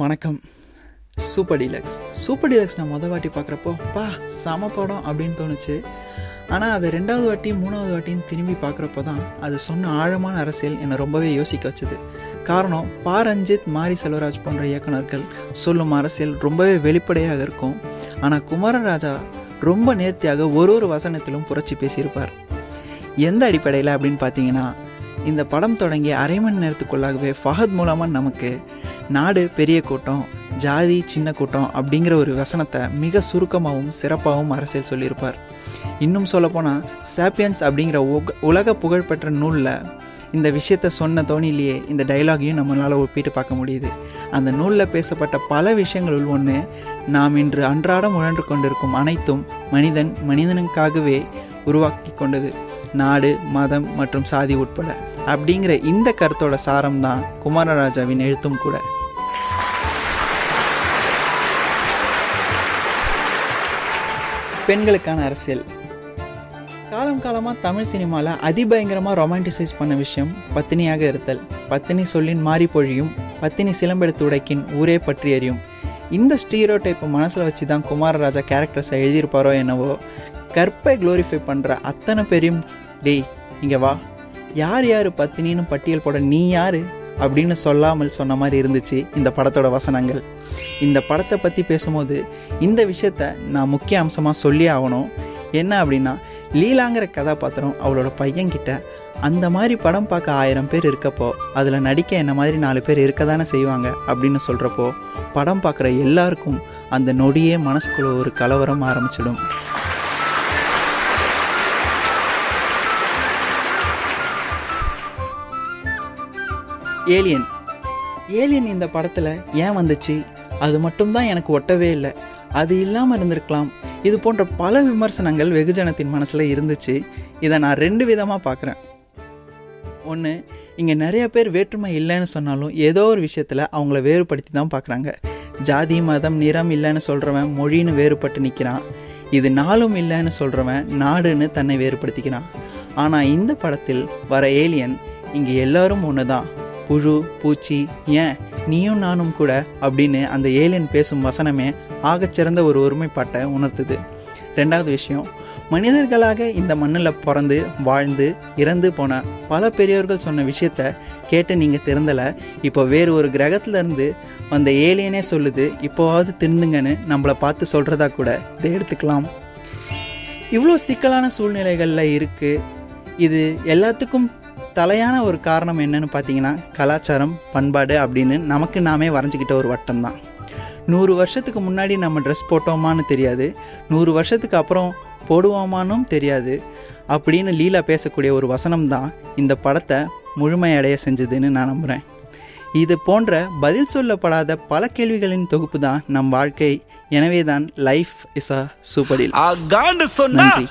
வணக்கம். Super deluxe. Super deluxe நான் மொதல் வாட்டி பார்க்குறப்போ பா சம படம் அப்படின்னு தோணுச்சு. ஆனால் அதை ரெண்டாவது வாட்டி மூணாவது வாட்டின்னு திரும்பி பார்க்குறப்போ தான் அது சொன்ன ஆழமான அரசியல் என்னை ரொம்பவே யோசிக்க வச்சுது. காரணம் பா. ரஞ்சித் மாரி செல்வராஜ் போன்ற இயக்குனர்கள் சொல்லும் அரசியல் ரொம்பவே வெளிப்படையாக இருக்கும். ஆனால் குமாரராஜா ரொம்ப நேர்த்தியாக ஒரு ஒரு வசனத்திலும் புரட்சி பேசியிருப்பார். எந்த அடிப்படையில் அப்படின்னு பார்த்தீங்கன்னா இந்த படம் தொடங்கி அரை மணி நேரத்துக்குள்ளாகவே ஃபஹத் மூலமாக நமக்கு நாடு பெரிய கூட்டம் ஜாதி சின்ன கூட்டம் அப்படிங்கிற ஒரு வசனத்தை மிக சுருக்கமாகவும் சிறப்பாகவும் அரசியல் சொல்லியிருப்பார். இன்னும் சொல்லப்போனால் சாப்பியன்ஸ் அப்படிங்கிற உக உலக புகழ்பெற்ற நூலில் இந்த விஷயத்த சொன்ன தோணிலேயே இந்த டைலாகையும் நம்மளால் ஒப்பிட்டு பார்க்க முடியுது. அந்த நூலில் பேசப்பட்ட பல விஷயங்களுள் ஒன்று நாம் இன்று அன்றாடம் உழன்று கொண்டிருக்கும் அனைத்தும் மனிதன் மனிதனுக்காகவே உருவாக்கி கொண்டது. நாடு மதம் மற்றும் சாதி உட்பட. அப்படிங்கிற இந்த கருத்தோட சாரம் தான் குமாரராஜாவின் எழுத்தும் கூட. பெண்களுக்கான அரசியல். காலம் காலமாக தமிழ் சினிமாவில் அதிபயங்கரமாக ரொமான்டிசைஸ் பண்ண விஷயம் பத்தினியாக இருத்தல். பத்தினி சொல்லின் மாறி பொழியும் பத்தினி சிலம்பெடுத்து உடைக்கின் ஊரே பற்றி எறியும். இந்த ஸ்டீரோ டைப்பை மனசில் வச்சு தான் குமாரராஜா கேரக்டர்ஸை எழுதியிருப்பாரோ என்னவோ கற்பை க்ளோரிஃபை பண்ணுற அத்தனை பேரையும் டேய் இங்கே வா. யார் யார் பத்தினின்னு பட்டியல் போட நீ யார்? அப்படின்னு சொல்லாமல் சொன்ன மாதிரி இருந்துச்சு இந்த படத்தோட வசனங்கள். இந்த படத்தை பற்றி பேசும்போது இந்த விஷயத்த நான் முக்கிய அம்சமாக சொல்லி ஆகணும். என்ன அப்படின்னா லீலாங்கிற கதாபாத்திரம் அவளோட பையன்கிட்ட அந்த மாதிரி படம் பார்க்க ஆயிரம் பேர் இருக்கப்போ அதில் நடிக்க என்ன மாதிரி நாலு பேர் இருக்க தானே செய்வாங்க அப்படின்னு சொல்கிறப்போ படம் பார்க்குற எல்லாருக்கும் அந்த நொடியே மனசுக்குள்ள ஒரு கலவரம் ஆரம்பிச்சிடும். ஏலியன் ஏலியன் இந்த படத்தில் ஏன் வந்துச்சு? அது மட்டும்தான் எனக்கு ஒட்டவே இல்லை. அது இல்லாமல் இருந்திருக்கலாம். இது போன்ற பல விமர்சனங்கள் வெகுஜனத்தின் மனசில் இருந்துச்சு. இதை நான் ரெண்டு விதமாக பார்க்குறேன் ஒன்று இங்கே நிறைய பேர் வேற்றுமை இல்லைன்னு சொன்னாலும் ஏதோ ஒரு விஷயத்தில் அவங்கள வேறுபடுத்தி தான் பார்க்குறாங்க ஜாதி மதம் நிறம் இல்லைன்னு சொல்கிறவன் மொழின்னு வேறுபட்டு நிற்கிறான் இது நாளும் இல்லைன்னு சொல்கிறவன் நாடுன்னு தன்னை வேறுபடுத்திக்கிறான். ஆனால் இந்த படத்தில் வர ஏலியன் இங்கே எல்லோரும் ஒன்று தான் புழு பூச்சி ஏன்? நீயும் நானும் கூட அப்படின்னு அந்த ஏலியன் பேசும் வசனமே ஆகச்சிறந்த ஒரு ஒருமைப்பாட்டை உணர்த்துது. ரெண்டாவது விஷயம் மனிதர்களாக இந்த மண்ணில் பிறந்து வாழ்ந்து இறந்து போன பல பெரியோர்கள் சொன்ன விஷயத்த கேட்டு நீங்கள் திருந்தலை. இப்போ வேறு ஒரு கிரகத்துலேருந்து வந்த ஏலியனே சொல்லுது இப்போவாவது திருந்துங்கன்னு நம்மளை பார்த்து சொல்கிறதா கூட இதை எடுத்துக்கலாம். இவ்வளோ சிக்கலான சூழ்நிலைகளில் இருக்குது இது எல்லாத்துக்கும் தலையான ஒரு காரணம் என்னன்னு பார்த்தீங்கன்னா கலாச்சாரம் பண்பாடு அப்படின்னு நமக்கு நாமே வரைஞ்சிக்கிட்ட ஒரு வட்டம் தான் நூறு வருஷத்துக்கு முன்னாடி நம்ம ட்ரெஸ் போட்டோமான்னு தெரியாது. நூறு வருஷத்துக்கு அப்புறம் போடுவோமானும் தெரியாது. அப்படின்னு லீலா பேசக்கூடிய ஒரு வசனம் தான் இந்த படத்தை முழுமையடைய செஞ்சதுன்னு நான் நம்புகிறேன் இது போன்ற பதில் சொல்லப்படாத பல கேள்விகளின் தொகுப்பு தான் நம் வாழ்க்கை. எனவே தான் லைஃப் இஸ் அ சூப்பர் நன்றி.